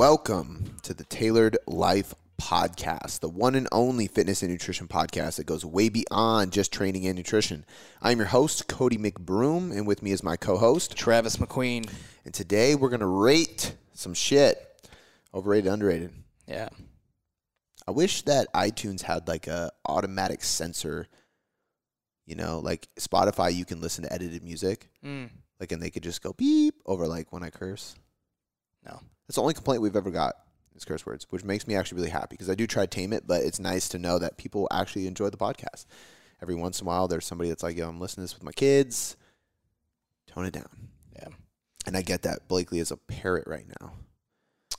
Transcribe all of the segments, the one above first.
Welcome to the Tailored Life Podcast, the one and only fitness and nutrition podcast that goes way beyond just training and nutrition. I'm your host, Cody McBroom, and with me is my co host, Travis McQueen. And today we're going to rate some shit overrated, underrated. Yeah. I wish that iTunes had like a automatic censor. You know, like Spotify, you can listen to edited music, Mm. like, and they could just go beep over like when I curse. No. That's the only complaint we've ever got is curse words, which makes me actually really happy because I do try to tame it, but it's nice to know that people actually enjoy the podcast. Every once in a while, there's somebody that's like, "Yo, I'm listening to this with my kids." Tone it down. Yeah. And I get that Blakely is a parrot right now.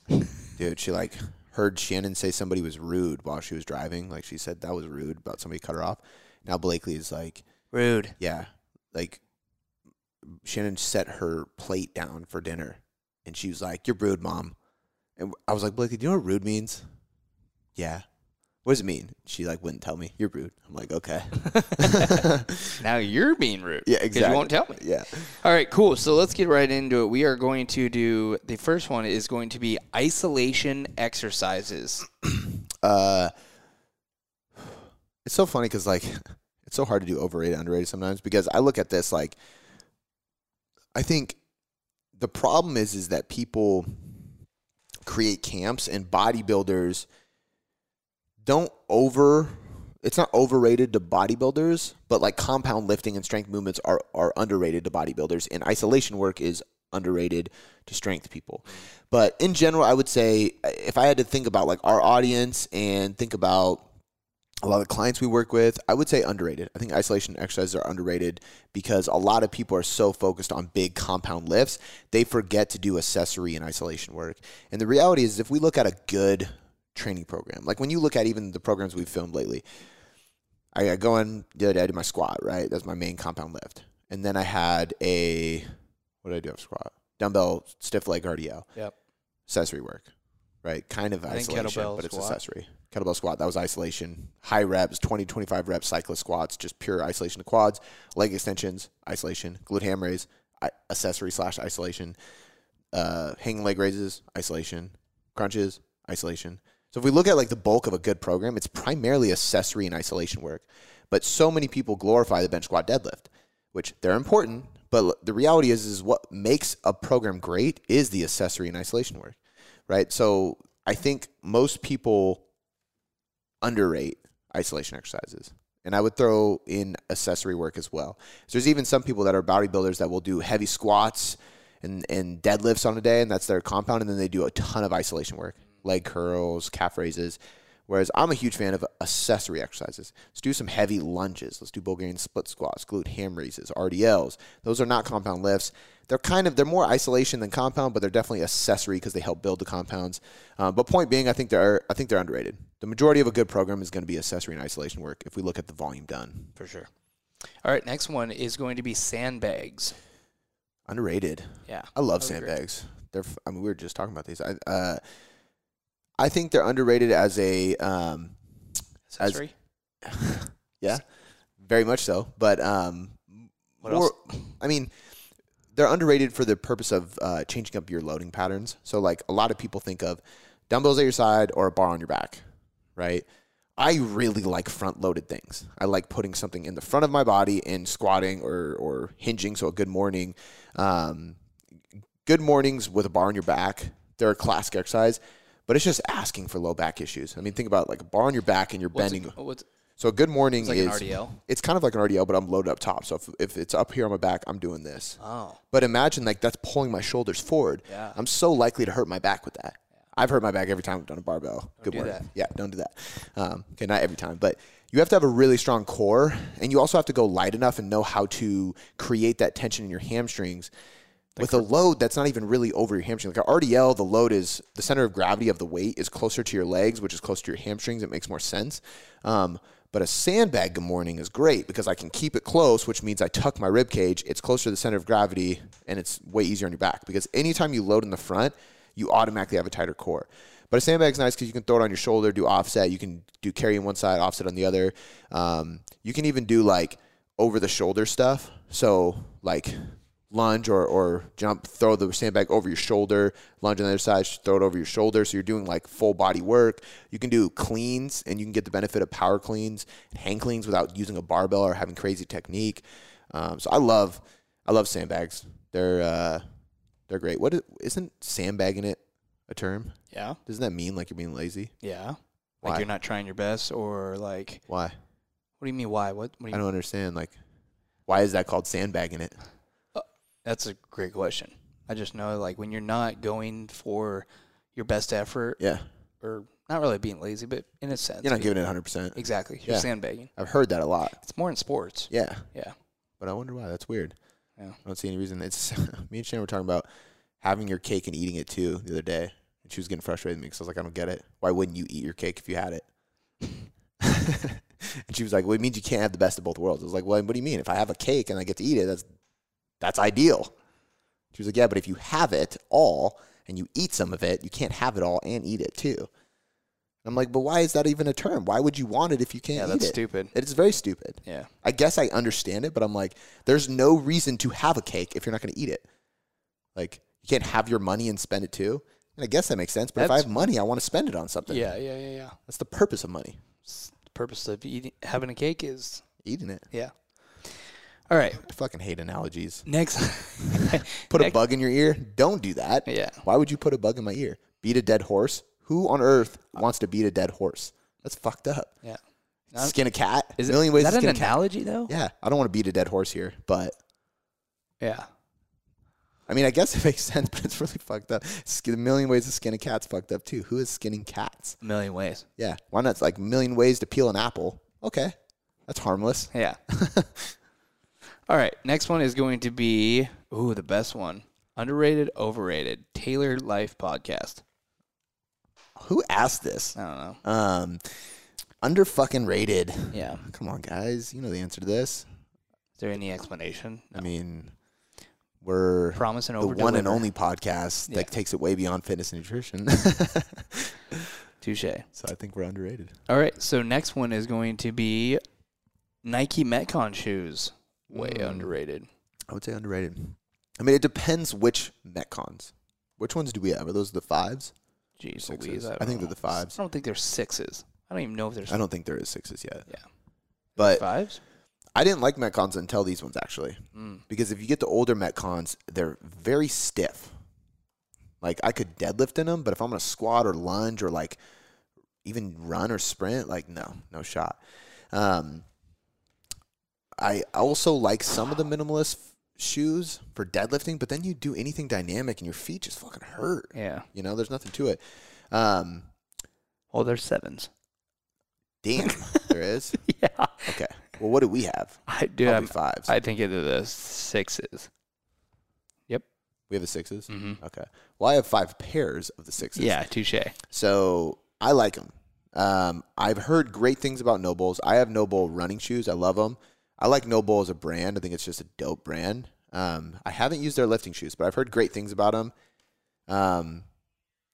Dude, she like heard Shannon say somebody was rude while she was driving. Like she said that was rude about somebody cut her off. Now Blakely is like, Rude. yeah, like Shannon set her plate down for dinner, and she was like, "You're rude, mom." And I was like, "Blakely, do you know what rude means?" Yeah. What does it mean? She like wouldn't tell me. You're rude. I'm like, okay. Now you're being rude. yeah, exactly. You won't tell me. Yeah. All right, cool. So let's get right into it. We are going to do the first one is going to be isolation exercises. Uh, it's so funny because like it's so hard to do overrated, underrated sometimes because I look at this like I think the problem is is that people create camps and bodybuilders don't over it's not overrated to bodybuilders, but like compound lifting and strength movements are are underrated to bodybuilders and isolation work is underrated to strength people. Mm. But in general, I would say if I had to think about like our audience and think about a lot of the clients we work with, I would say underrated. I think isolation exercises are underrated because a lot of people are so focused on big compound lifts, they forget to do accessory and isolation work. And the reality is, if we look at a good training program, like when you look at even the programs we've filmed lately, I, go in the other day, I did my squat, right? That's my main compound lift. And then I had a, what did I do after squat? Dumbbell stiff leg RDL Yep. accessory work, right? Kind of isolation, but it's squat. accessory. Kettlebell squat, that was isolation. High reps, 20, 25 reps, cyclist squats, just pure isolation of quads. Leg extensions, isolation. Glute ham raise, accessory slash isolation. Uh, hanging leg raises, isolation. Crunches, isolation. So if we look at like the bulk of a good program, it's primarily accessory and isolation work. But so many people glorify the bench squat deadlift, which they're important. But the reality is, is what makes a program great is the accessory and isolation work, right? So I think most people underrate isolation exercises. And I would throw in accessory work as well. So there's even some people that are bodybuilders that will do heavy squats and, and deadlifts on a day, and that's their compound, and then they do a ton of isolation work, leg curls, calf raises. Whereas I'm a huge fan of accessory exercises. Let's do some heavy lunges. Let's do Bulgarian split squats, glute ham raises, RDLs. Those are not compound lifts. They're kind of they're more isolation than compound, but they're definitely accessory because they help build the compounds. Um, but point being, I think they're I think they're underrated. The majority of a good program is going to be accessory and isolation work if we look at the volume done. For sure. All right, next one is going to be sandbags. Underrated. Yeah. I love sandbags. They're f- I mean we were just talking about these. I uh, I think they're underrated as a um, As- Accessory. yeah, very much so. But um, What more- else? I mean, they're underrated for the purpose of uh, changing up your loading patterns. So, like a lot of people think of dumbbells at your side or a bar on your back, right? I really like front loaded things. I like putting something in the front of my body and squatting or, or hinging. So, a good morning, um, good mornings with a bar on your back, they're a classic exercise, but it's just asking for low back issues. I mean, think about like a bar on your back and you're What's bending. it, what's, So a good morning like is an RDL. it's kind of like an RDL, but I'm loaded up top. So if, if it's up here on my back, I'm doing this. Oh. But imagine like that's pulling my shoulders forward. Yeah. I'm so likely to hurt my back with that. I've hurt my back every time I've done a barbell. Good do morning. that. Yeah, don't do that. Um, okay, not every time, but you have to have a really strong core, and you also have to go light enough and know how to create that tension in your hamstrings. with a load that's not even really over your hamstring. Like an RDL, the load is the center of gravity of the weight is closer to your legs, which is closer to your hamstrings. It makes more sense. Um, but a sandbag good morning is great because I can keep it close, which means I tuck my rib cage. It's closer to the center of gravity, and it's way easier on your back. Because anytime you load in the front, you automatically have a tighter core. But a sandbag's nice because you can throw it on your shoulder, do offset. You can do carry on one side, offset on the other. Um, you can even do like over the shoulder stuff. So like lunge or, or jump, throw the sandbag over your shoulder, lunge on the other side, throw it over your shoulder. So you're doing like full body work. You can do cleans and you can get the benefit of power cleans and hang cleans without using a barbell or having crazy technique. Um, so I love, I love sandbags. They're, uh, they're great. What is, isn't sandbagging it a term? Yeah. Doesn't that mean like you're being lazy? Yeah. Why? Like you're not trying your best, or like, Why? what do you mean? Why? What? what do I don't understand. Like, why is that called sandbagging it? Uh, that's a great question. I just know like when you're not going for your best effort, Yeah, or not really being lazy, but in a sense, you're not giving it 100. percent exactly. You're Yeah. sandbagging. I've heard that a lot. It's more in sports. Yeah, Yeah. but I wonder why. That's weird. Yeah. I don't see any reason. It's me and Shannon were talking about having your cake and eating it too the other day, and she was getting frustrated with me because I was like, I don't get it. Why wouldn't you eat your cake if you had it? and she was like, Well, it means you can't have the best of both worlds. I was like, Well, what do you mean? If I have a cake and I get to eat it, that's that's ideal. She was like, Yeah, but if you have it all and you eat some of it, you can't have it all and eat it too. I'm like, but why is that even a term? Why would you want it if you can't Yeah, that's it? stupid. It's very stupid. Yeah. I guess I understand it, but I'm like, there's no reason to have a cake if you're not going to eat it. Like, you can't have your money and spend it too. And I guess that makes sense. But if I have money, I want to spend it on something. Yeah. Yeah. Yeah. Yeah. That's the purpose of money. The purpose of eating, having a cake is Eating it. yeah. All right. I fucking hate analogies. Next. Put a bug in your ear? Don't do that. Yeah. Why would you put a bug in my ear? Beat a dead horse? Who on earth wants to beat a dead horse? That's fucked up. Yeah. Skin a cat? Is, a it, million is ways that to an skin a cat. analogy though? Yeah, I don't want to beat a dead horse here, but Yeah. I mean, I guess it makes sense, but it's really fucked up. Skin, a million ways to skin a cat's fucked up too. Who is skinning cats? A million ways. Yeah, why not? It's like a million ways to peel an apple. Okay, that's harmless. Yeah. All right. Next one is going to be ooh the best one. Underrated, overrated. Tailored Life podcast. Who asked this? I don't know. Um, under fucking rated. Yeah. Come on, guys, you know the answer to this. Is there any explanation? I mean, we're Promise and the one and only podcast Yeah. that takes it way beyond fitness and nutrition. Touche. so I think we're underrated. All right. So next one is going to be Nike Metcon shoes. Way Mm. underrated. I would say underrated. I mean, it depends which Metcons. Which ones do we have? Are those the fives? Jeez Sixes. Louise. I, I think know. they're the fives. I don't think there's sixes. I don't even know if there's I don't think there is sixes yet. Yeah. But fives. I didn't like Metcons until these ones actually, Mm. because if you get the older Metcons, they're very stiff. Like I could deadlift in them, but if I'm gonna squat or lunge or like even run or sprint, like no, no shot. Um, I also like some of the minimalist shoes for deadlifting, but then you do anything dynamic and your feet just fucking hurt. Yeah. You know, there's nothing to it. Um, Oh, there's sevens. damn, there is. yeah. Okay. Well, what do we have? I do. Probably I'm, fives. I think either the sixes. Yep. we have the 6s Mm-hmm. Okay. Well, I have five pairs of the sixes. Yeah. Touche. So I like them. Um, I've heard great things about NOBULLs. I have NOBULL running shoes. I love them. I like NOBULL as a brand. I think it's just a dope brand. Um, I haven't used their lifting shoes, but I've heard great things about them. Um,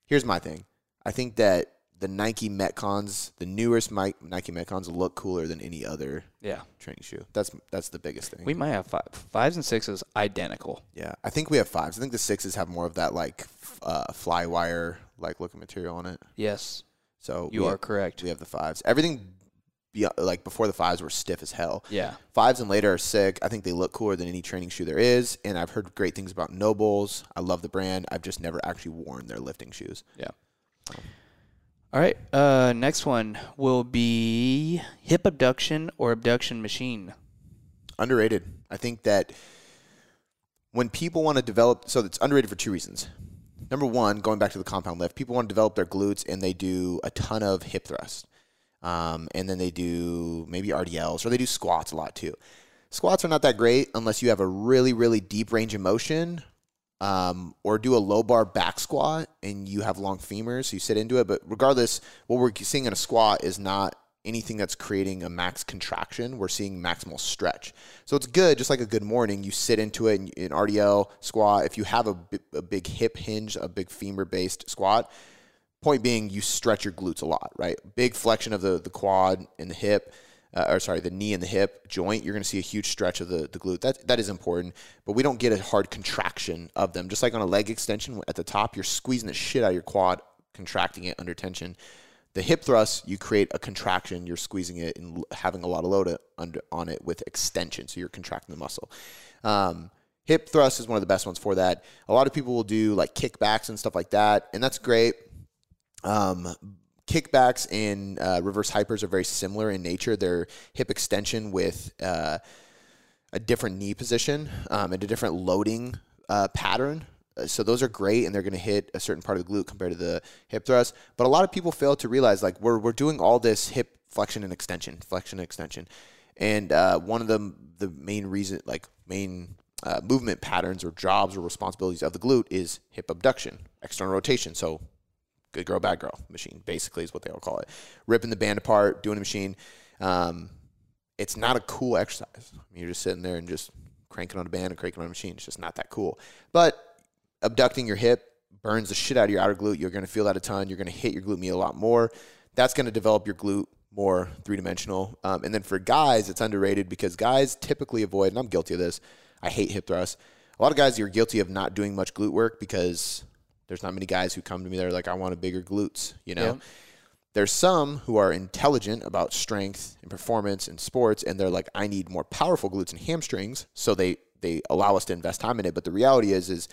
here's my thing. I think that the Nike Metcons, the newest Nike Metcons, look cooler than any other Yeah. training shoe. That's that's the biggest thing. We might have five. Fives and sixes identical. Yeah, I think we have fives. I think the sixes have more of that like uh, Flywire like looking material on it. Yes. So You are have, correct. we have the fives. Everything be, like before the fives were stiff as hell. Yeah. Fives and later are sick. I think they look cooler than any training shoe there is, and I've heard great things about NOBULLs. I love the brand. I've just never actually worn their lifting shoes. Yeah. All right. Uh, next one will be hip abduction or abduction machine. Underrated. I think that when people want to develop, so it's underrated for two reasons. Number one, going back to the compound lift, people want to develop their glutes and they do a ton of hip thrust. Um, and then they do maybe RDLs or they do squats a lot too. Squats are not that great unless you have a really, really deep range of motion um, or do a low bar back squat and you have long femurs, so you sit into it. But regardless, what we're seeing in a squat is not anything that's creating a max contraction. We're seeing maximal stretch. So it's good, just like a good morning. You sit into it in, RDL squat. If you have a big hip hinge, a big femur based squat, point being, you stretch your glutes a lot, right? Big flexion of the, the quad and the hip. uh, or sorry, the knee and the hip joint, you're going to see a huge stretch of the, the glute. That, that is important, but we don't get a hard contraction of them. Just like on a leg extension at the top, you're squeezing the shit out of your quad, contracting it under tension. The hip thrust, you create a contraction, you're squeezing it and having a lot of load under, on it with extension, so you're contracting the muscle. Um, hip thrust is one of the best ones for that. A lot of people will do like kickbacks and stuff like that, and that's great. Um, kickbacks and uh, reverse hypers are very similar in nature. They're hip extension with uh, a different knee position um, and a different loading uh, pattern. Uh, so those are great, and they're going to hit a certain part of the glute compared to the hip thrust. But a lot of people fail to realize like we're we're doing all this hip flexion and extension, flexion and extension, and uh, one of the the main reason like main uh, movement patterns or jobs or responsibilities of the glute is hip abduction, external rotation. So good girl, bad girl machine, basically is what they all call it. Ripping the band apart, doing a machine. Um, it's not a cool exercise. You're just sitting there and just cranking on a band and cranking on a machine. It's just not that cool. But abducting your hip burns the shit out of your outer glute. You're going to feel that a ton. You're going to hit your glute med a lot more. That's going to develop your glute more three dimensional. Um, and then for guys, it's underrated because guys typically avoid, and I'm guilty of this. I hate hip thrusts. A lot of guys, you're guilty of not doing much glute work because there's not many guys who come to me that are like, I want a bigger glutes, you know? Yeah. There's some who are intelligent about strength and performance in sports, and they're like, I need more powerful glutes and hamstrings, so they they allow us to invest time in it. But the reality is, is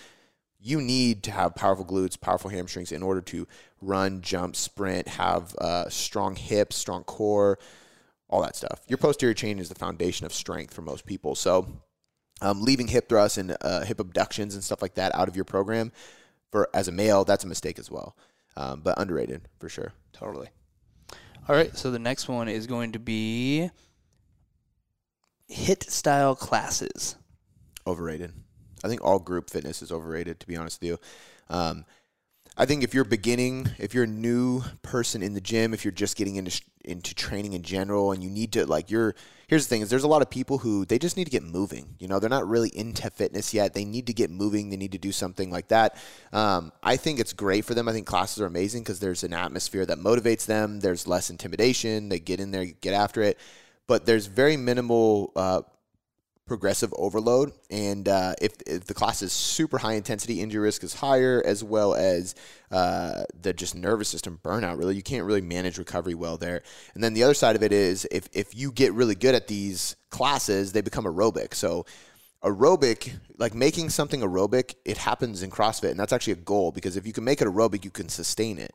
you need to have powerful glutes, powerful hamstrings in order to run, jump, sprint, have uh, strong hips, strong core, all that stuff. Your posterior chain is the foundation of strength for most people. So, um, leaving hip thrusts and uh, hip abductions and stuff like that out of your program for as a male, that's a mistake as well. Um, but underrated for sure. Totally. All right, so the next one is going to be HIIT style classes. Overrated. I think all group fitness is overrated. To be honest with you, um, I think if you're beginning, if you're a new person in the gym, if you're just getting into into training in general, and you need to like, you're here's the thing: is there's a lot of people who they just need to get moving. You know, they're not really into fitness yet. They need to get moving. They need to do something like that. Um, I think it's great for them. I think classes are amazing because there's an atmosphere that motivates them. There's less intimidation. They get in there, get after it. But there's very minimal. Uh, progressive overload. And uh, if, if, the class is super high intensity, injury risk is higher, as well as uh, the just nervous system burnout. Really, you can't really manage recovery well there. And then the other side of it is if if you get really good at these classes, they become aerobic. So aerobic, like making something aerobic, it happens in CrossFit, and that's actually a goal because if you can make it aerobic, you can sustain it.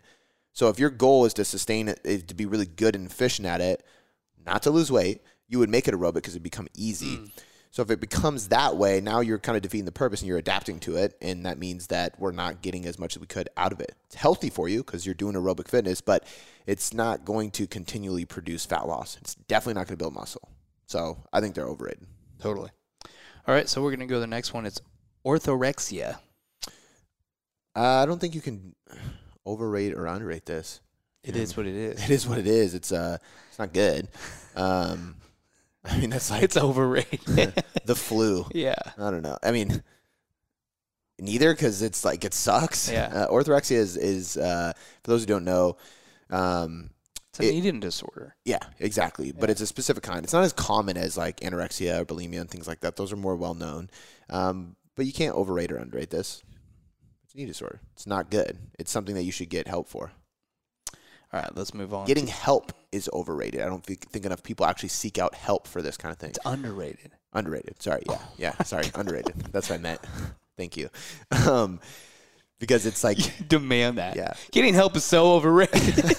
So if your goal is to sustain it, to be really good and efficient at it, not to lose weight, you would make it aerobic because it'd become easy. Mm. So if it becomes that way, now you're kind of defeating the purpose and you're adapting to it. And that means that we're not getting as much as we could out of it. It's healthy for you because you're doing aerobic fitness, but it's not going to continually produce fat loss. It's definitely not going to build muscle. So I think they're overrated. Totally. All right. So we're going to go to the next one. It's orthorexia. Uh, I don't think you can overrate or underrate this. It is what it is. It is what it is. It's uh, it's not good. Um, I mean, that's like it's overrated. the flu. Yeah. I don't know. I mean, neither because it's like it sucks. Yeah. Uh, orthorexia is is uh, for those who don't know. Um, it's an it, eating disorder. Yeah, exactly. Yeah. But it's a specific kind. It's not as common as like anorexia or bulimia and things like that. Those are more well known. Um, but you can't overrate or underrate this. It's an eating disorder. It's not good. It's something that you should get help for. All right, let's move on. Getting help is overrated. I don't think, think enough people actually seek out help for this kind of thing. It's underrated. Underrated. Sorry. Yeah. Yeah. Sorry. underrated. That's what I meant. Thank you. Um, because it's like you demand that. Yeah. Getting help is so overrated.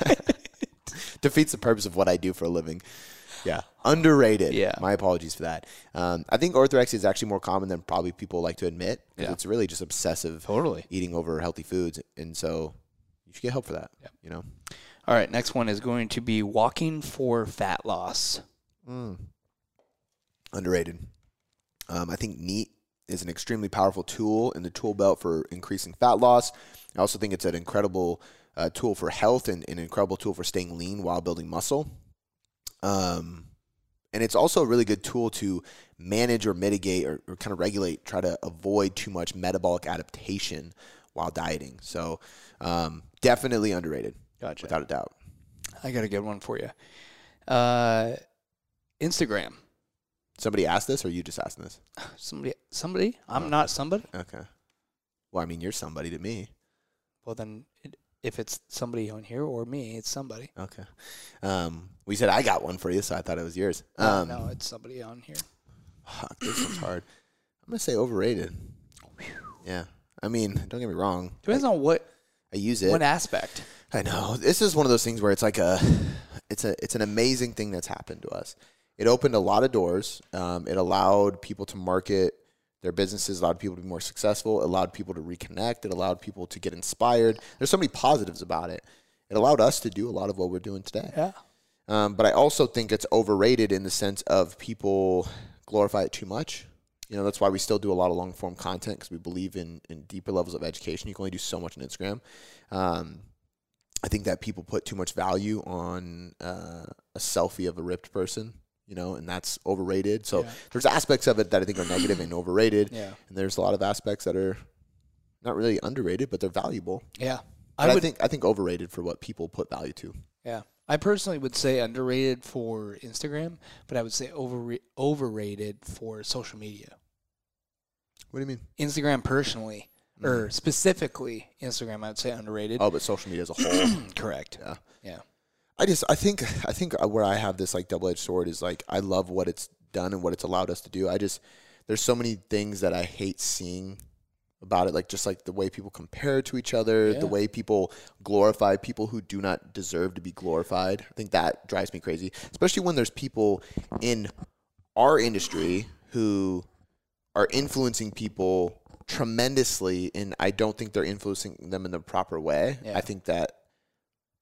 Defeats the purpose of what I do for a living. Yeah. Underrated. Yeah. My apologies for that. Um, I think orthorexia is actually more common than probably people like to admit. Yeah. It's really just obsessive totally eating over healthy foods. And so you should get help for that. Yeah. You know? All right, next one is going to be walking for fat loss. Mm. Underrated. Um, I think NEAT is an extremely powerful tool in the tool belt for increasing fat loss. I also think it's an incredible uh, tool for health and, and, an incredible tool for staying lean while building muscle. Um, and it's also a really good tool to manage or mitigate or, or kind of regulate, try to avoid too much metabolic adaptation while dieting. So um, definitely underrated. Gotcha. Without a doubt. I got a good one for you. Uh, Instagram. Somebody asked this, or you just asking this? Somebody, somebody. I'm Oh. not somebody. Okay. Well, I mean, you're somebody to me. Well, then, it, if it's somebody on here or me, it's somebody. Okay. Um, we said I got one for you, so I thought it was yours. No, Um, no, it's somebody on here. fuck, this one's hard. I'm gonna say overrated. Yeah. I mean, don't get me wrong. Depends on what I use it. what aspect. I know. This is one of those things where it's like a, it's a, it's an amazing thing that's happened to us. It opened a lot of doors. Um, it allowed people to market their businesses, allowed people to be more successful, allowed people to reconnect, it allowed people to get inspired. There's so many positives about it. It allowed us to do a lot of what we're doing today. Yeah. Um, but I also think it's overrated in the sense of people glorify it too much. You know, that's why we still do a lot of long form content because we believe in, in deeper levels of education. You can only do so much on Instagram. Um, I think that people put too much value on uh, a selfie of a ripped person, you know, and that's overrated. So Yeah. there's aspects of it that I think are negative and overrated. Yeah. And there's a lot of aspects that are not really underrated, but they're valuable. Yeah. I I, would think I think overrated for what people put value to. Yeah. I personally would say underrated for Instagram, but I would say over overrated for social media. What do you mean? Instagram personally, or mm. specifically Instagram, I would say underrated. Oh, but social media as a whole. Correct. yeah. Yeah. I just I think I think where I have this like double edged sword is like I love what it's done and what it's allowed us to do. I just there's so many things that I hate seeing about it, like just like the way people compare to each other, Yeah. the way people glorify people who do not deserve to be glorified. I think that drives me crazy, especially when there's people in our industry who are influencing people tremendously, and I don't think they're influencing them in the proper way. Yeah. I think that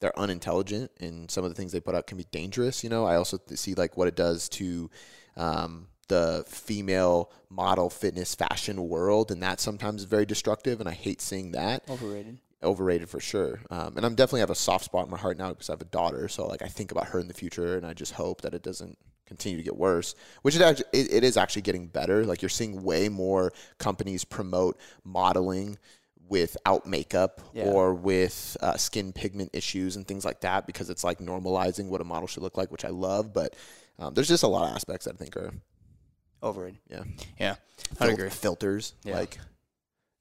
they're unintelligent and some of the things they put out can be dangerous. You know, I also see like what it does to um, the female model fitness fashion world, and that sometimes is very destructive. And I hate seeing that Overrated. overrated for sure. Um, and I'm definitely have a soft spot in my heart now because I have a daughter. So like I think about her in the future, and I just hope that it doesn't continue to get worse. Which it actually it, it is actually getting better. Like you're seeing way more companies promote modeling without makeup Yeah. or with uh, skin pigment issues and things like that because it's like normalizing what a model should look like, which I love. But um, there's just a lot of aspects that I think are Overrated. yeah. Yeah. I'd Fil- agree. Filters, Yeah. like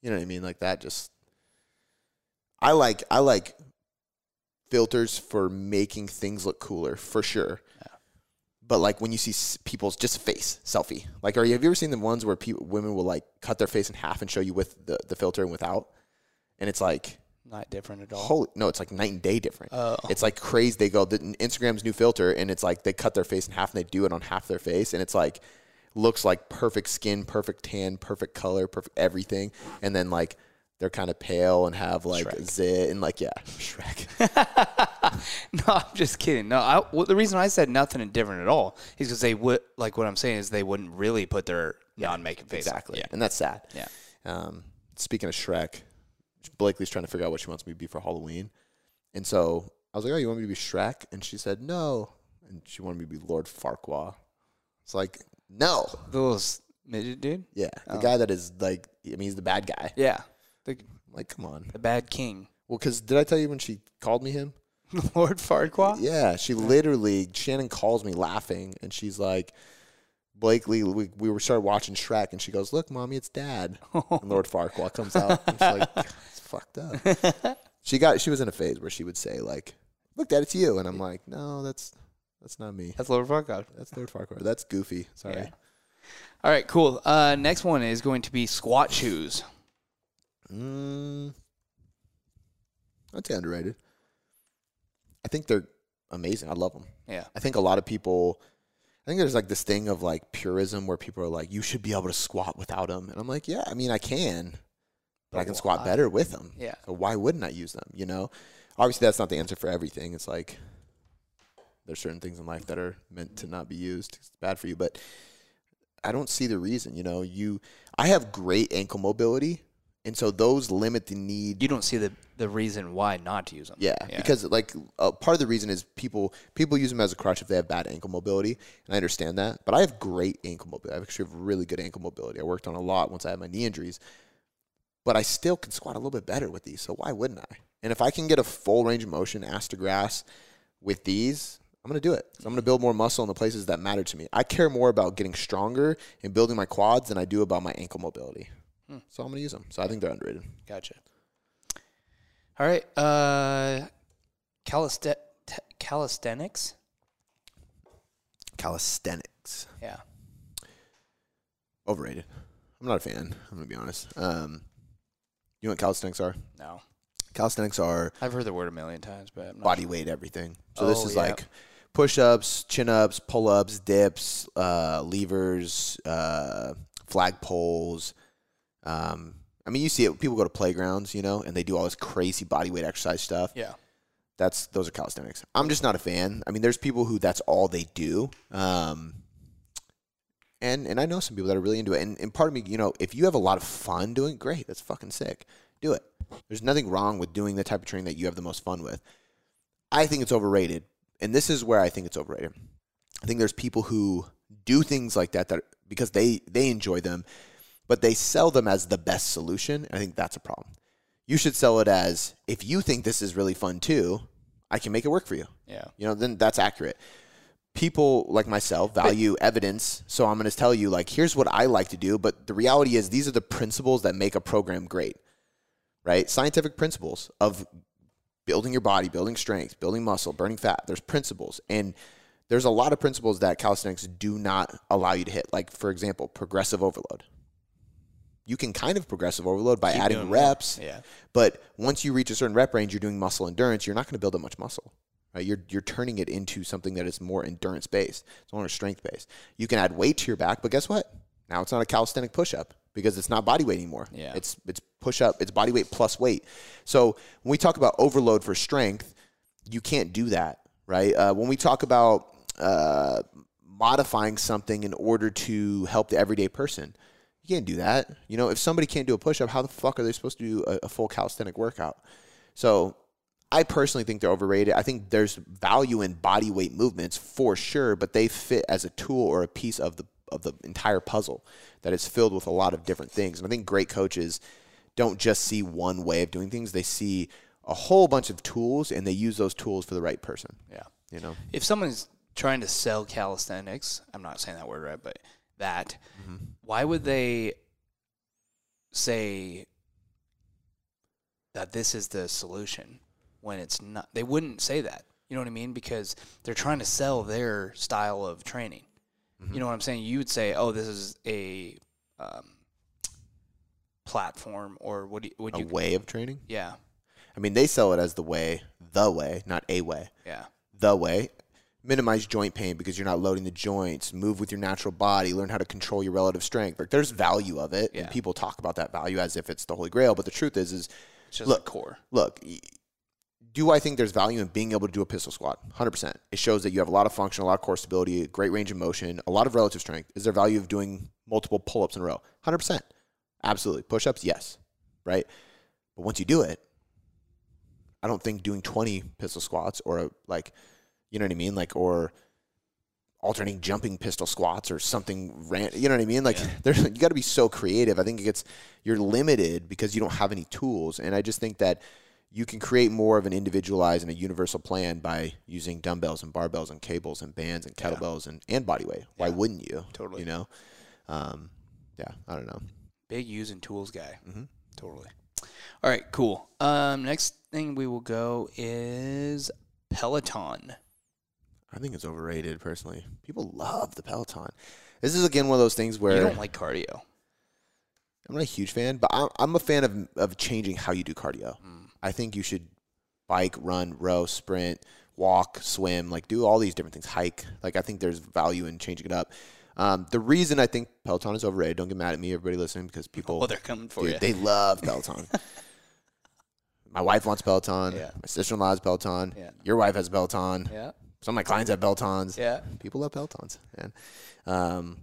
you know what I mean, like that. Just I like I like filters for making things look cooler for sure. Yeah. But like when you see people's just face selfie, like are you have you ever seen the ones where people women will like cut their face in half and show you with the, the filter and without, and it's like Not different at all. holy no, it's like night and day different. Oh. It's like crazy. They go the Instagram's new filter, and it's like they cut their face in half, and they do it on half their face, and it's like looks like perfect skin, perfect tan, perfect color, perfect everything, and then like they're kind of pale and have like Shrek. zit and like yeah, Shrek. no, I'm just kidding. No, I, well, the reason I said nothing different at all is because they would like what I'm saying is they wouldn't really put their non-makeup face. exactly, Yeah. and that's sad. Yeah. Um, speaking of Shrek, Blakely's trying to figure out what she wants me to be for Halloween, and so I was like, "Oh, you want me to be Shrek?" And she said, "No," and she wanted me to be Lord Farquaad. It's like, no, The little midget dude. yeah, the Oh. guy that is like, I mean, he's the bad guy. Yeah. The Like, come on. the bad king. Well, because did I tell you when she called me him? Lord Farquaad. Yeah, she literally Shannon calls me laughing, and she's like, Blakely, we, we were started watching Shrek, and she goes, "Look, mommy, it's Dad." And Lord Farquaad comes out, and she's like, "It's fucked up." She got she was in a phase where she would say like, "Look, Dad, it's you," and I'm like, "No, that's that's not me. That's Lord Farquaad. That's Lord Farquaad. That's Goofy. Sorry." Yeah. All right, cool. Uh, next one is going to be squat shoes. Mm, I'd say underrated. I think they're amazing. I love them. Yeah. I think a lot of people, I think there's like this thing of like purism where people are like, you should be able to squat without them. And I'm like, yeah, I mean, I can, but I can squat better with them. Yeah. So why wouldn't I use them? You know, obviously that's not the answer for everything. It's like there's certain things in life that are meant to not be used. It's bad for you, but I don't see the reason. You know, you I have great ankle mobility, and so those limit the need You don't see the the reason why not to use them. yeah, because like uh, part of the reason is people people use them as a crutch if they have bad ankle mobility, and I understand that. But I have great ankle mobility. I actually have really good ankle mobility. I worked on a lot once I had my knee injuries, but I still can squat a little bit better with these. So why wouldn't I? And if I can get a full range of motion, ass to grass, with these, I'm going to do it. So I'm going to build more muscle in the places that matter to me. I care more about getting stronger and building my quads than I do about my ankle mobility. So I'm going to use them. So I think they're underrated. Gotcha. All right. Uh, caliste- t- calisthenics. Calisthenics. Yeah. Overrated. I'm not a fan. I'm going to be honest. Um, you know what calisthenics are? No. Calisthenics are I've heard the word a million times, but I'm not body weight everything. So this Oh, is yeah. like push ups, chin ups, pull ups, dips, uh, levers, uh, flag poles. Um, I mean, you see it. People go to playgrounds, you know, and they do all this crazy body weight exercise stuff. Yeah. That's those are calisthenics. I'm just not a fan. I mean, there's people who that's all they do. Um, and and I know some people that are really into it. And, and part of me, you know, if you have a lot of fun doing, it, great. That's fucking sick. Do it. There's nothing wrong with doing the type of training that you have the most fun with. I think it's overrated, and this is where I think it's overrated. I think there's people who do things like that that because they they enjoy them, but they sell them as the best solution. I think that's a problem. You should sell it as if you think this is really fun too, I can make it work for you. Yeah. You know, then that's accurate. People like myself value evidence, so I'm going to tell you like here's what I like to do, but the reality is these are the principles that make a program great. Right? Scientific principles of building your body, building strength, building muscle, burning fat. There's principles and there's a lot of principles that calisthenics do not allow you to hit. Like for example, progressive overload. You can kind of progressive overload by Keep adding more. reps, Yeah. but once you reach a certain rep range, you're doing muscle endurance. You're not going to build up much muscle. Right? You're you're turning it into something that is more endurance based. It's more strength based. You can add weight to your back, but guess what? Now it's not a calisthenic push up because it's not body weight anymore. Yeah. It's it's push up. It's body weight plus weight. So when we talk about overload for strength, you can't do that, right? Uh, when we talk about uh, modifying something in order to help the everyday person, you can't do that. You know, if somebody can't do a push up, how the fuck are they supposed to do a, a full calisthenic workout? So I personally think they're overrated. I think there's value in body weight movements for sure, but they fit as a tool or a piece of the of the entire puzzle that is filled with a lot of different things. And I think great coaches don't just see one way of doing things; they see a whole bunch of tools, and they use those tools for the right person. Yeah. You know, If someone's trying to sell calisthenics, I'm not saying that word right, but that, Mm-hmm. why would they say that this is the solution when it's not? They wouldn't say that. You know what I mean? Because they're trying to sell their style of training. Mm-hmm. You know what I'm saying? You would say, "Oh, this is a um, platform," or what? Do you, would a you? way of training. Yeah, I mean, they sell it as the way, the way, not a way. yeah, the way. Minimize joint pain because you're not loading the joints. Move with your natural body. Learn how to control your relative strength. Like there's value of it, Yeah. and people talk about that value as if it's the holy grail. But the truth is, is it's just Look. core. look, do I think there's value in being able to do a pistol squat? 100%. It shows that you have a lot of function, a lot of core stability, a great range of motion, a lot of relative strength. Is there value of doing multiple pull ups in a row? 100%. Absolutely. Push ups, yes. Right? But once you do it, I don't think doing 20 pistol squats or like, you know what I mean? Like, or alternating jumping pistol squats or something ran you know what I mean like Yeah. there's you got to be so creative I think it gets you're limited because you don't have any tools and I just think that you can create more of an individualized and a universal plan by using dumbbells and barbells and cables and bands and Yeah. kettlebells and, and body weight why Yeah. wouldn't you Totally. you know um yeah I don't know Big using tools guy. Mhm. Totally. All right, cool. Um, next thing we will go is Peloton. I think it's overrated personally people love the Peloton this is again one of those things where you don't like cardio. I'm not a huge fan, but I'm, I'm a fan of, of changing how you do cardio. Mm. I think you should bike, run, row, sprint, walk, swim, like do all these different things, hike. Like I think there's value in changing it up. Um, the reason I think Peloton is overrated, don't get mad at me, everybody listening, because people, Oh, they're coming for dude, you. they love Peloton. my wife wants Peloton. Yeah. My sister-in-law has Peloton. Yeah. Your wife has Peloton. yeah, Some of my clients have Pelotons. yeah. People love Pelotons, man. Um,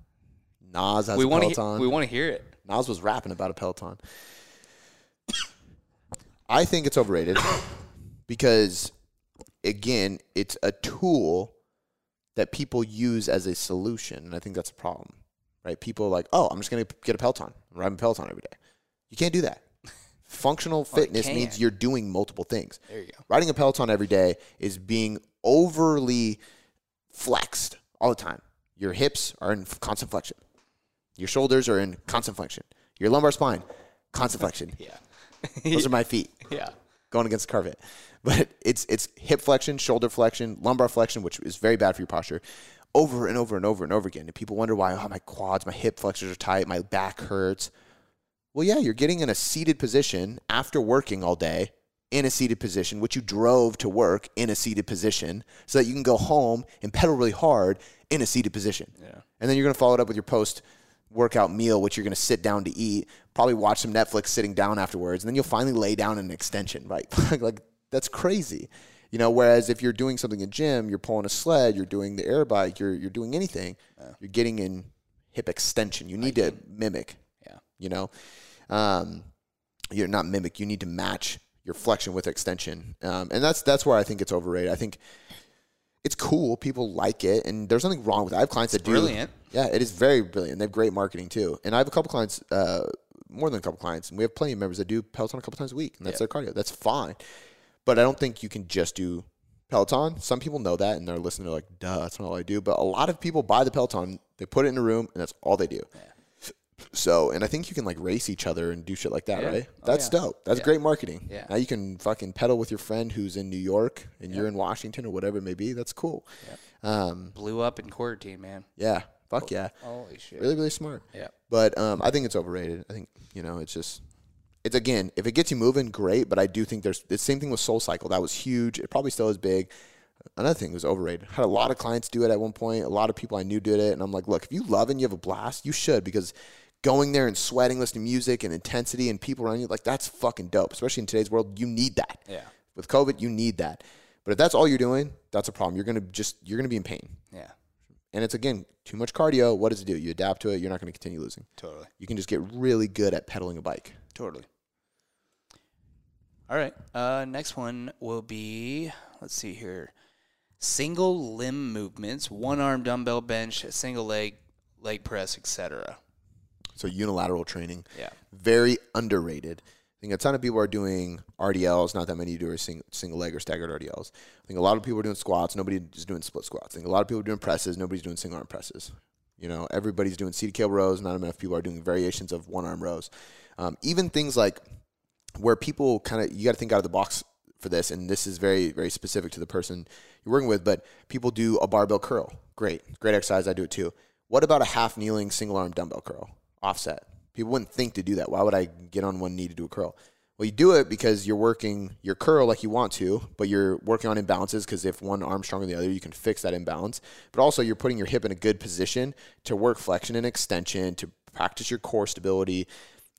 Nas has We a want to. Peloton. we want to hear it. Nas was rapping about a Peloton. I think it's overrated because, again, it's a tool that people use as a solution, and I think that's a problem. Right? People are like, "Oh, I'm just going to get a Peloton. Riding a Peloton every day." You can't do that. Functional Well, fitness means you're doing multiple things There you go. riding a peloton every day is being overly flexed all the time. Your hips are in constant flexion. Your shoulders are in constant flexion. Your lumbar spine, constant flexion. Yeah. Those are my feet Yeah. going against the carpet. But it's it's hip flexion, shoulder flexion, lumbar flexion, which is very bad for your posture, over and over and over and over again. And people wonder why, oh, my quads, my hip flexors are tight, my back hurts. Well, yeah, you're getting in a seated position after working all day in a seated position, which you drove to work in a seated position, so that you can go home and pedal really hard in a seated position. Yeah. And then you're going to follow it up with your post workout meal, which you're going to sit down to eat, probably watch some Netflix sitting down afterwards, and then you'll finally lay down in an extension, right? like that's crazy. You know, whereas if you're doing something in gym, you're pulling a sled, you're doing the air bike, you're you're doing anything, you're getting in hip extension. You need to mimic. Yeah. You know, um, you're not mimic. You need to match your flexion with extension, um, and that's that's where I think it's overrated. I think it's cool. People like it, and there's nothing wrong with it. I have clients that do. brilliant. Yeah, it is very brilliant. They have great marketing too. And I have a couple clients, uh, more than a couple clients, and we have plenty of members that do Peloton a couple times a week, and that's their cardio. That's fine. But I don't think you can just do Peloton. Some people know that, and they're listening. They're like, "Duh, that's not all I do." But a lot of people buy the Peloton, they put it in a room, and that's all they do. So, and I think you can like race each other and do shit like that, Yeah. right? Oh, That's yeah. dope. That's Yeah. great marketing. Yeah. Now you can fucking pedal with your friend who's in New York and you're in Washington or whatever it may be. That's cool. Um, Blew up in quarantine, man. yeah. Fuck yeah. Holy shit. Really, really smart. Yeah. But um, I think it's overrated. I think you know it's just it's again if it gets you moving, great. But I do think there's the same thing with SoulCycle. That was huge. It probably still is big. Another thing was overrated. Had a lot of clients do it at one point. A lot of people I knew did it, and I'm like, look, if you love and you have a blast, you should because going there and sweating, listening to music and intensity and people around you, like that's fucking dope. Especially in today's world, you need that. Yeah. With COVID, you need that. But if that's all you're doing, that's a problem. You're gonna just you're gonna be in pain. Yeah. And it's again too much cardio. What does it do? You adapt to it. You're not going to continue losing. Totally. You can just get really good at pedaling a bike. Totally. All right. Uh, next one will be let's see here. Single limb movements, one arm dumbbell bench, single leg leg press, etc. So unilateral training, Yeah. very underrated. I think a ton of people are doing RDLs. Not that many do are sing, single leg or staggered RDLs. I think a lot of people are doing squats. Nobody is doing split squats. I think a lot of people are doing presses. Nobody's doing single arm presses. You know, everybody's doing seated cable rows. Not enough people are doing variations of one arm rows. Um, even things like where people kind of you got to think out of the box for this, and this is very very specific to the person you're working with. But people do a barbell curl. Great, great exercise. I do it too. What about a half kneeling single arm dumbbell curl offset? People wouldn't think to do that. Why would I get on one knee to do a curl? Well, you do it because you're working your curl like you want to, but you're working on imbalances because if one arm's stronger than the other, you can fix that imbalance. But also, you're putting your hip in a good position to work flexion and extension, to practice your core stability.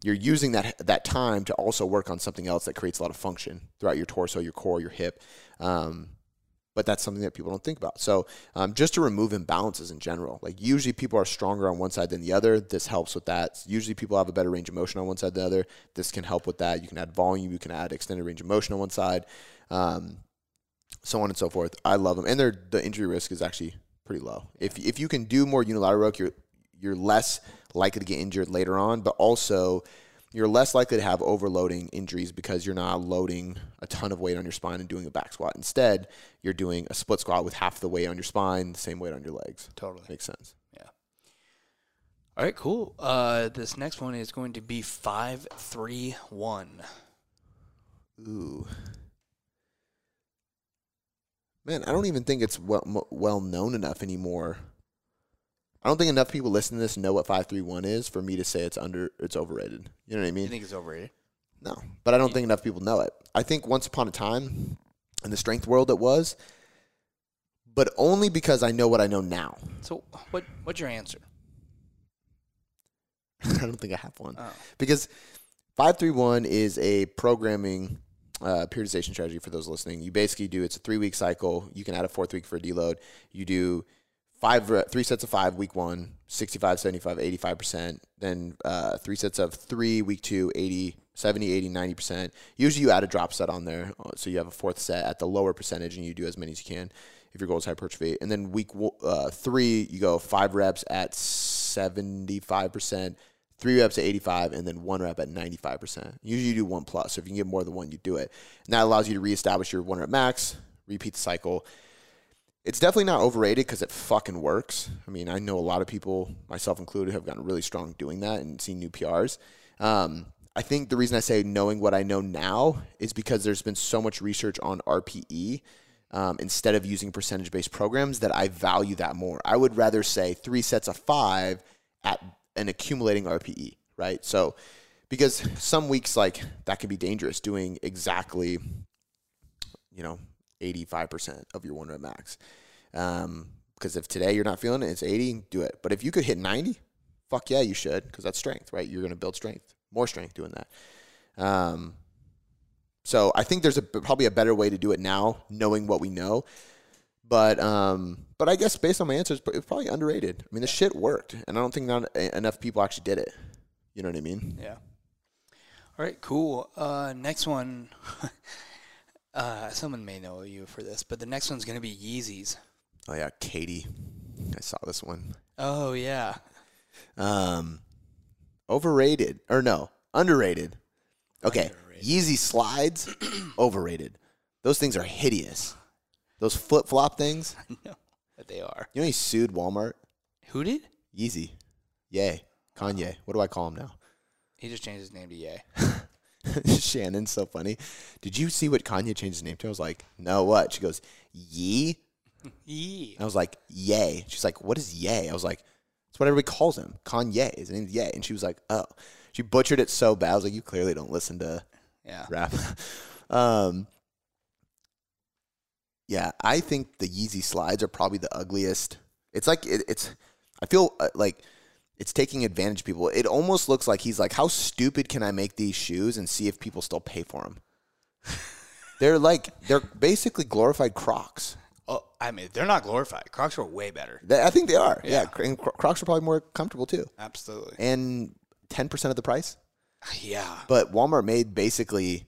You're using that that time to also work on something else that creates a lot of function throughout your torso, your core, your hip. Um, but that's something that people don't think about. So um, just to remove imbalances in general, like usually people are stronger on one side than the other. This helps with that. Usually people have a better range of motion on one side than the other. This can help with that. You can add volume. You can add extended range of motion on one side, um, so on and so forth. I love them, and their the injury risk is actually pretty low. If if you can do more unilateral work, you're you're less likely to get injured later on, but also you're less likely to have overloading injuries because you're not loading a ton of weight on your spine and doing a back squat. Instead, you're doing a split squat with half the weight on your spine, the same weight on your legs. Totally. Makes sense. Yeah. All right, cool. Uh, this next one is going to be five, three, one. Ooh. Man, I don't even think it's well, well known enough anymore. I don't think enough people listening to this know what 531 is for me to say it's under it's overrated. You know what I mean? You think it's overrated? No, but I don't think enough people know it. I think once upon a time in the strength world it was, but only because I know what I know now. So, what what's your answer? I don't think I have one Oh. because 531 is a programming uh, periodization strategy for those listening. You basically do it's a three week cycle. You can add a fourth week for a deload. You do five three sets of five week one 65 75 85% then uh, three sets of three week two 80 70 80 90% usually you add a drop set on there uh, so you have a fourth set at the lower percentage and you do as many as you can if your goal is hypertrophy. And then week uh, three you go five reps at 75% three reps at 85 and then one rep at 95% usually you do one plus so if you can get more than one you do it. And that allows you to reestablish your one rep max repeat the cycle it's definitely not overrated because it fucking works. I mean, I know a lot of people, myself included, have gotten really strong doing that and seen new PRs. Um, I think the reason I say knowing what I know now is because there's been so much research on RPE um, instead of using percentage based programs that I value that more. I would rather say three sets of five at an accumulating RPE, right? So, because some weeks like that can be dangerous doing exactly, you know, 85% of your one rep max. Um, because if today you're not feeling it, it's 80, do it. But if you could hit 90, fuck yeah, you should, because that's strength, right? You're going to build strength, more strength doing that. Um, so I think there's a probably a better way to do it now, knowing what we know. But um, but I guess based on my answers, it's probably underrated. I mean, the shit worked, and I don't think not enough people actually did it. You know what I mean? Yeah. All right, cool. Uh, next one. uh, someone may know you for this, but the next one's gonna be Yeezys. Oh yeah, Katie. I saw this one. Oh yeah. Um, overrated or no, underrated. Okay, underrated. Yeezy slides, overrated. Those things are hideous. Those flip flop things. I know that they are. You know he sued Walmart. Who did? Yeezy. Yay. Kanye. What do I call him now? He just changed his name to Yay. Shannon's so funny. Did you see what Kanye changed his name to? I was like, no, what? She goes, Yee. Yee. I was like, Yay. She's like, what is Yay? I was like, that's what everybody calls him. Kanye. His name's Yay. And she was like, oh. She butchered it so bad. I was like, you clearly don't listen to yeah. rap. um, yeah, I think the Yeezy slides are probably the ugliest. It's like it, it's. I feel uh, like it's taking advantage of people. It almost looks like he's like, how stupid can I make these shoes and see if people still pay for them? they're like they're basically glorified Crocs. Oh, I mean, they're not glorified. Crocs are way better. They, I think they are. Yeah, yeah and Crocs are probably more comfortable too. Absolutely. And ten percent of the price. Yeah. But Walmart made basically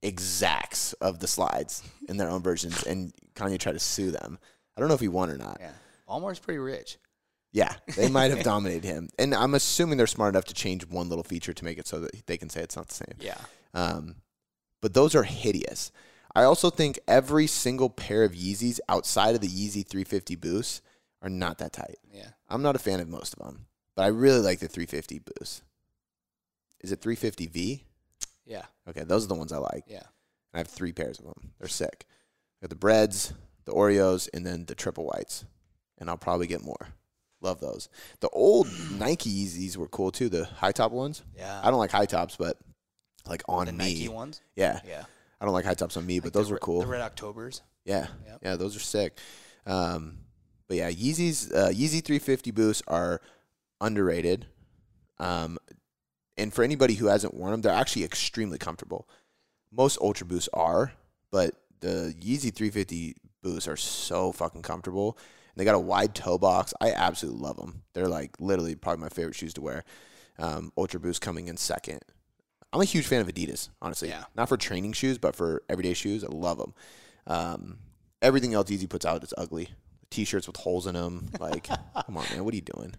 exacts of the slides in their own versions, and Kanye tried to sue them. I don't know if he won or not. Yeah, Walmart's pretty rich. Yeah, they might have dominated him, and I'm assuming they're smart enough to change one little feature to make it so that they can say it's not the same. Yeah. Um, but those are hideous. I also think every single pair of Yeezys outside of the Yeezy 350 Boost are not that tight. Yeah. I'm not a fan of most of them, but I really like the 350 Boost. Is it 350V? Yeah. Okay, those are the ones I like. Yeah. I have three pairs of them. They're sick. I got the Breds, the Oreos, and then the triple whites. And I'll probably get more. Love those. The old Nike Yeezys were cool too. The high top ones. Yeah. I don't like high tops, but like on the me. Nike ones. Yeah. Yeah. I don't like high tops on me, but those the, are cool. The red Octobers. Yeah. Yep. Yeah, those are sick. Um, but yeah, Yeezys, uh, Yeezy 350 boosts are underrated. Um, and for anybody who hasn't worn them, they're actually extremely comfortable. Most Ultra Boosts are, but the Yeezy 350 boosts are so fucking comfortable. They got a wide toe box. I absolutely love them. They're like literally probably my favorite shoes to wear. Um, Ultra Boost coming in second. I'm a huge fan of Adidas, honestly. Yeah. Not for training shoes, but for everyday shoes. I love them. Um, everything else Yeezy puts out is ugly. T-shirts with holes in them. Like, come on, man, what are you doing?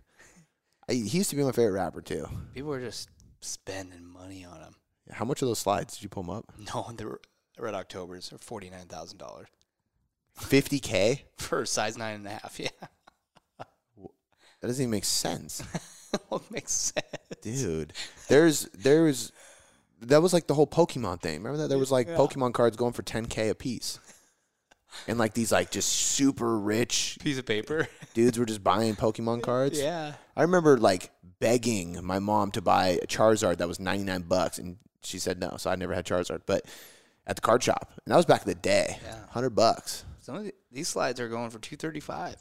I, he used to be my favorite rapper too. People are just spending money on them. How much of those slides did you pull them up? No, the Red Octobers are forty nine thousand dollars. Fifty k for size nine and a half. Yeah, that doesn't even make sense. what makes sense, dude? There's there's that was like the whole Pokemon thing. Remember that there was like yeah. Pokemon cards going for ten k a piece. And like these like just super rich piece of paper dudes were just buying Pokemon cards. Yeah. I remember like begging my mom to buy a Charizard that was 99 bucks and she said no, so I never had Charizard. But at the card shop, and that was back in the day, yeah. 100 bucks. Some of the, these slides are going for 235.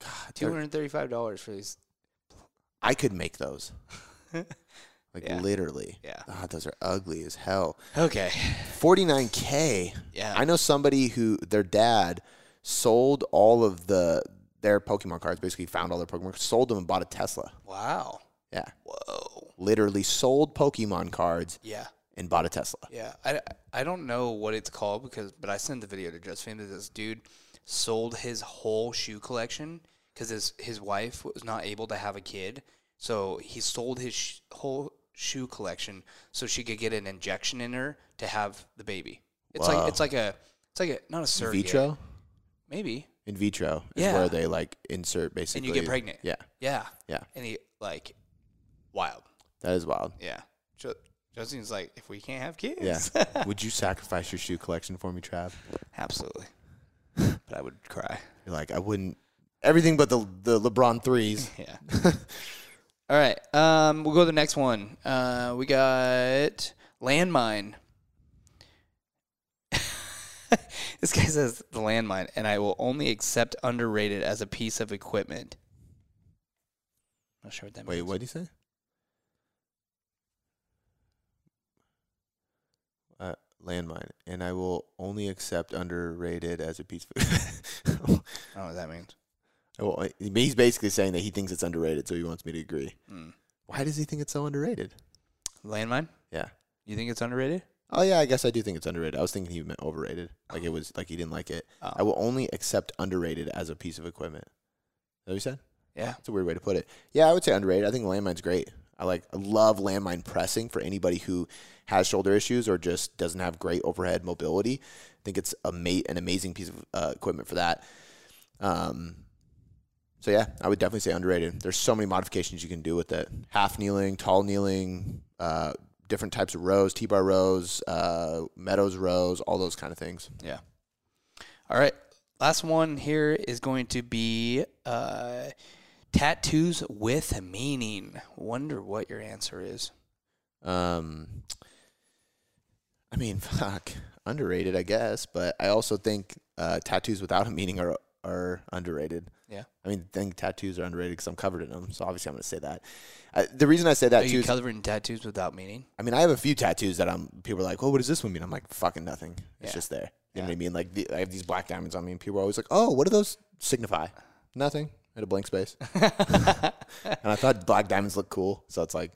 God, $235 for these. I could make those. like yeah. literally. Yeah. God, those are ugly as hell. Okay. 49k. Yeah. I know somebody who their dad sold all of the their Pokemon cards, basically found all their Pokemon sold them and bought a Tesla. Wow. Yeah. Whoa. Literally sold Pokemon cards. Yeah. And bought a Tesla. Yeah. I, I don't know what it's called because, but I sent the video to Just Fame that this dude sold his whole shoe collection because his, his wife was not able to have a kid. So he sold his sh- whole shoe collection so she could get an injection in her to have the baby. It's Wow. like it's like a it's like a not a surrogate. Vitro? Maybe. In vitro is Yeah. where they like insert basically. And you get pregnant. Yeah, Yeah. Yeah. And he like wild. that is wild. Yeah. Ju- Justin's like, if we can't have kids. Yeah. Would you sacrifice your shoe collection for me, Trav? Absolutely. but I would cry. You're like, I wouldn't. Everything but the the LeBron threes. Yeah. All right. Um, we'll go to the next one. Uh, we got landmine. this guy says the landmine, and I will only accept underrated as a piece of equipment. Not sure what that Wait, means. what did you say? Uh, landmine, and I will only accept underrated as a piece of. I don't know what that means. well, he's basically saying that he thinks it's underrated, so he wants me to agree. Mm. Why does he think it's so underrated? Landmine? Yeah. You think it's underrated? Oh yeah, I guess I do think it's underrated. I was thinking he meant overrated. Like it was like he didn't like it. Oh. I will only accept underrated as a piece of equipment. Is that what you said? Yeah. That's a weird way to put it. Yeah, I would say underrated. I think landmine's great. I like love landmine pressing for anybody who has shoulder issues or just doesn't have great overhead mobility. I think it's a ma- an amazing piece of uh, equipment for that. Um, so yeah, I would definitely say underrated. There's so many modifications you can do with it: half kneeling, tall kneeling, uh, different types of rows, T-bar rows, uh, meadows rows, all those kind of things. Yeah. All right. Last one here is going to be uh, tattoos with meaning. Wonder what your answer is. Um, I mean, fuck, underrated, I guess. But I also think uh, tattoos without a meaning are are underrated. Yeah. I mean, I think tattoos are underrated because I'm covered in them. So obviously, I'm going to say that. The reason I say that Are too, you covered in tattoos without meaning? I mean, I have a few tattoos that I'm. People are like, "Oh, what does this one mean?" I'm like, "Fucking nothing. It's Yeah. just there." You know Yeah. what I mean? Like, the, I have these black diamonds on me, and people are always like, "Oh, what do those signify?" Nothing. Had a blank space, and I thought black diamonds look cool, so it's like,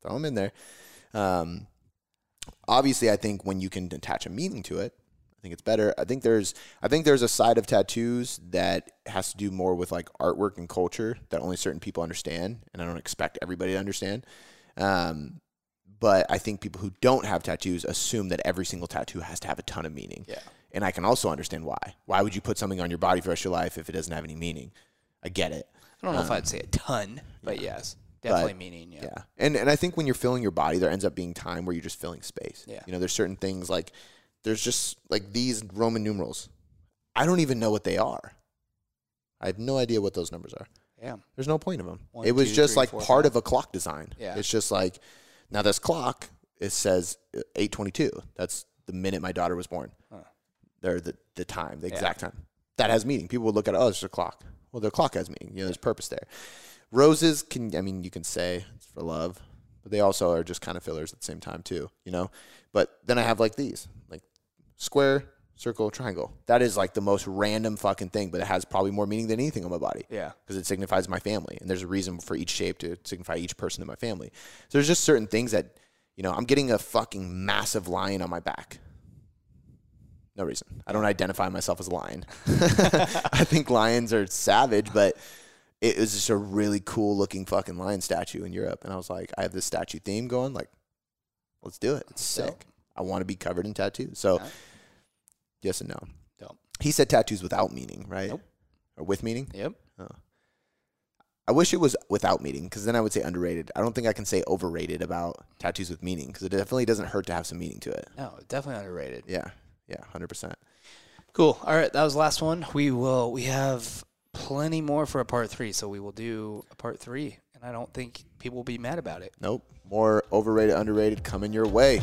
throw them in there. Um, obviously, I think when you can attach a meaning to it, I think it's better. I think there's, I think there's a side of tattoos that has to do more with like artwork and culture that only certain people understand, and I don't expect everybody to understand. Um, but I think people who don't have tattoos assume that every single tattoo has to have a ton of meaning. Yeah. And I can also understand why. Why would you put something on your body for the rest of your life if it doesn't have any meaning? I get it. I don't know if I'd say a ton, but yes, definitely meaning. Yeah. Yeah. And and I think when you're filling your body, there ends up being time where you're just filling space. Yeah. You know, there's certain things like there's just like these Roman numerals. I don't even know what they are. I have no idea what those numbers are. Yeah. There's no point of them. One, it was two, just three, like four, part five. of a clock design. Yeah. It's just like now this clock it says uh, 822. That's the minute my daughter was born. Huh. They're the the time, the exact time. That has meaning. People would look at oh, it's a clock. Well, the clock has meaning. You know, there's purpose there. Roses can I mean you can say it's for love, but they also are just kind of fillers at the same time too, you know? But then I have like these, like square, circle, triangle. That is like the most random fucking thing, but it has probably more meaning than anything on my body Yeah. because it signifies my family, and there's a reason for each shape to signify each person in my family. So there's just certain things that, you know, I'm getting a fucking massive lion on my back. No reason. I don't identify myself as a lion. I think lions are savage, but it was just a really cool looking fucking lion statue in Europe, and I was like, I have this statue theme going, like, let's do it. It's Dope. sick. I want to be covered in tattoos. So, yes and no. Dope. He said tattoos without meaning, right? Nope. Or with meaning? Yep. I wish it was without meaning because then I would say underrated. I don't think I can say overrated about tattoos with meaning because it definitely doesn't hurt to have some meaning to it. No, definitely underrated. Yeah, yeah, hundred percent. Cool. All right, that was the last one. We will. We have plenty more for a part three, so we will do a part three, and I don't think people will be mad about it. Nope. More overrated, underrated coming your way.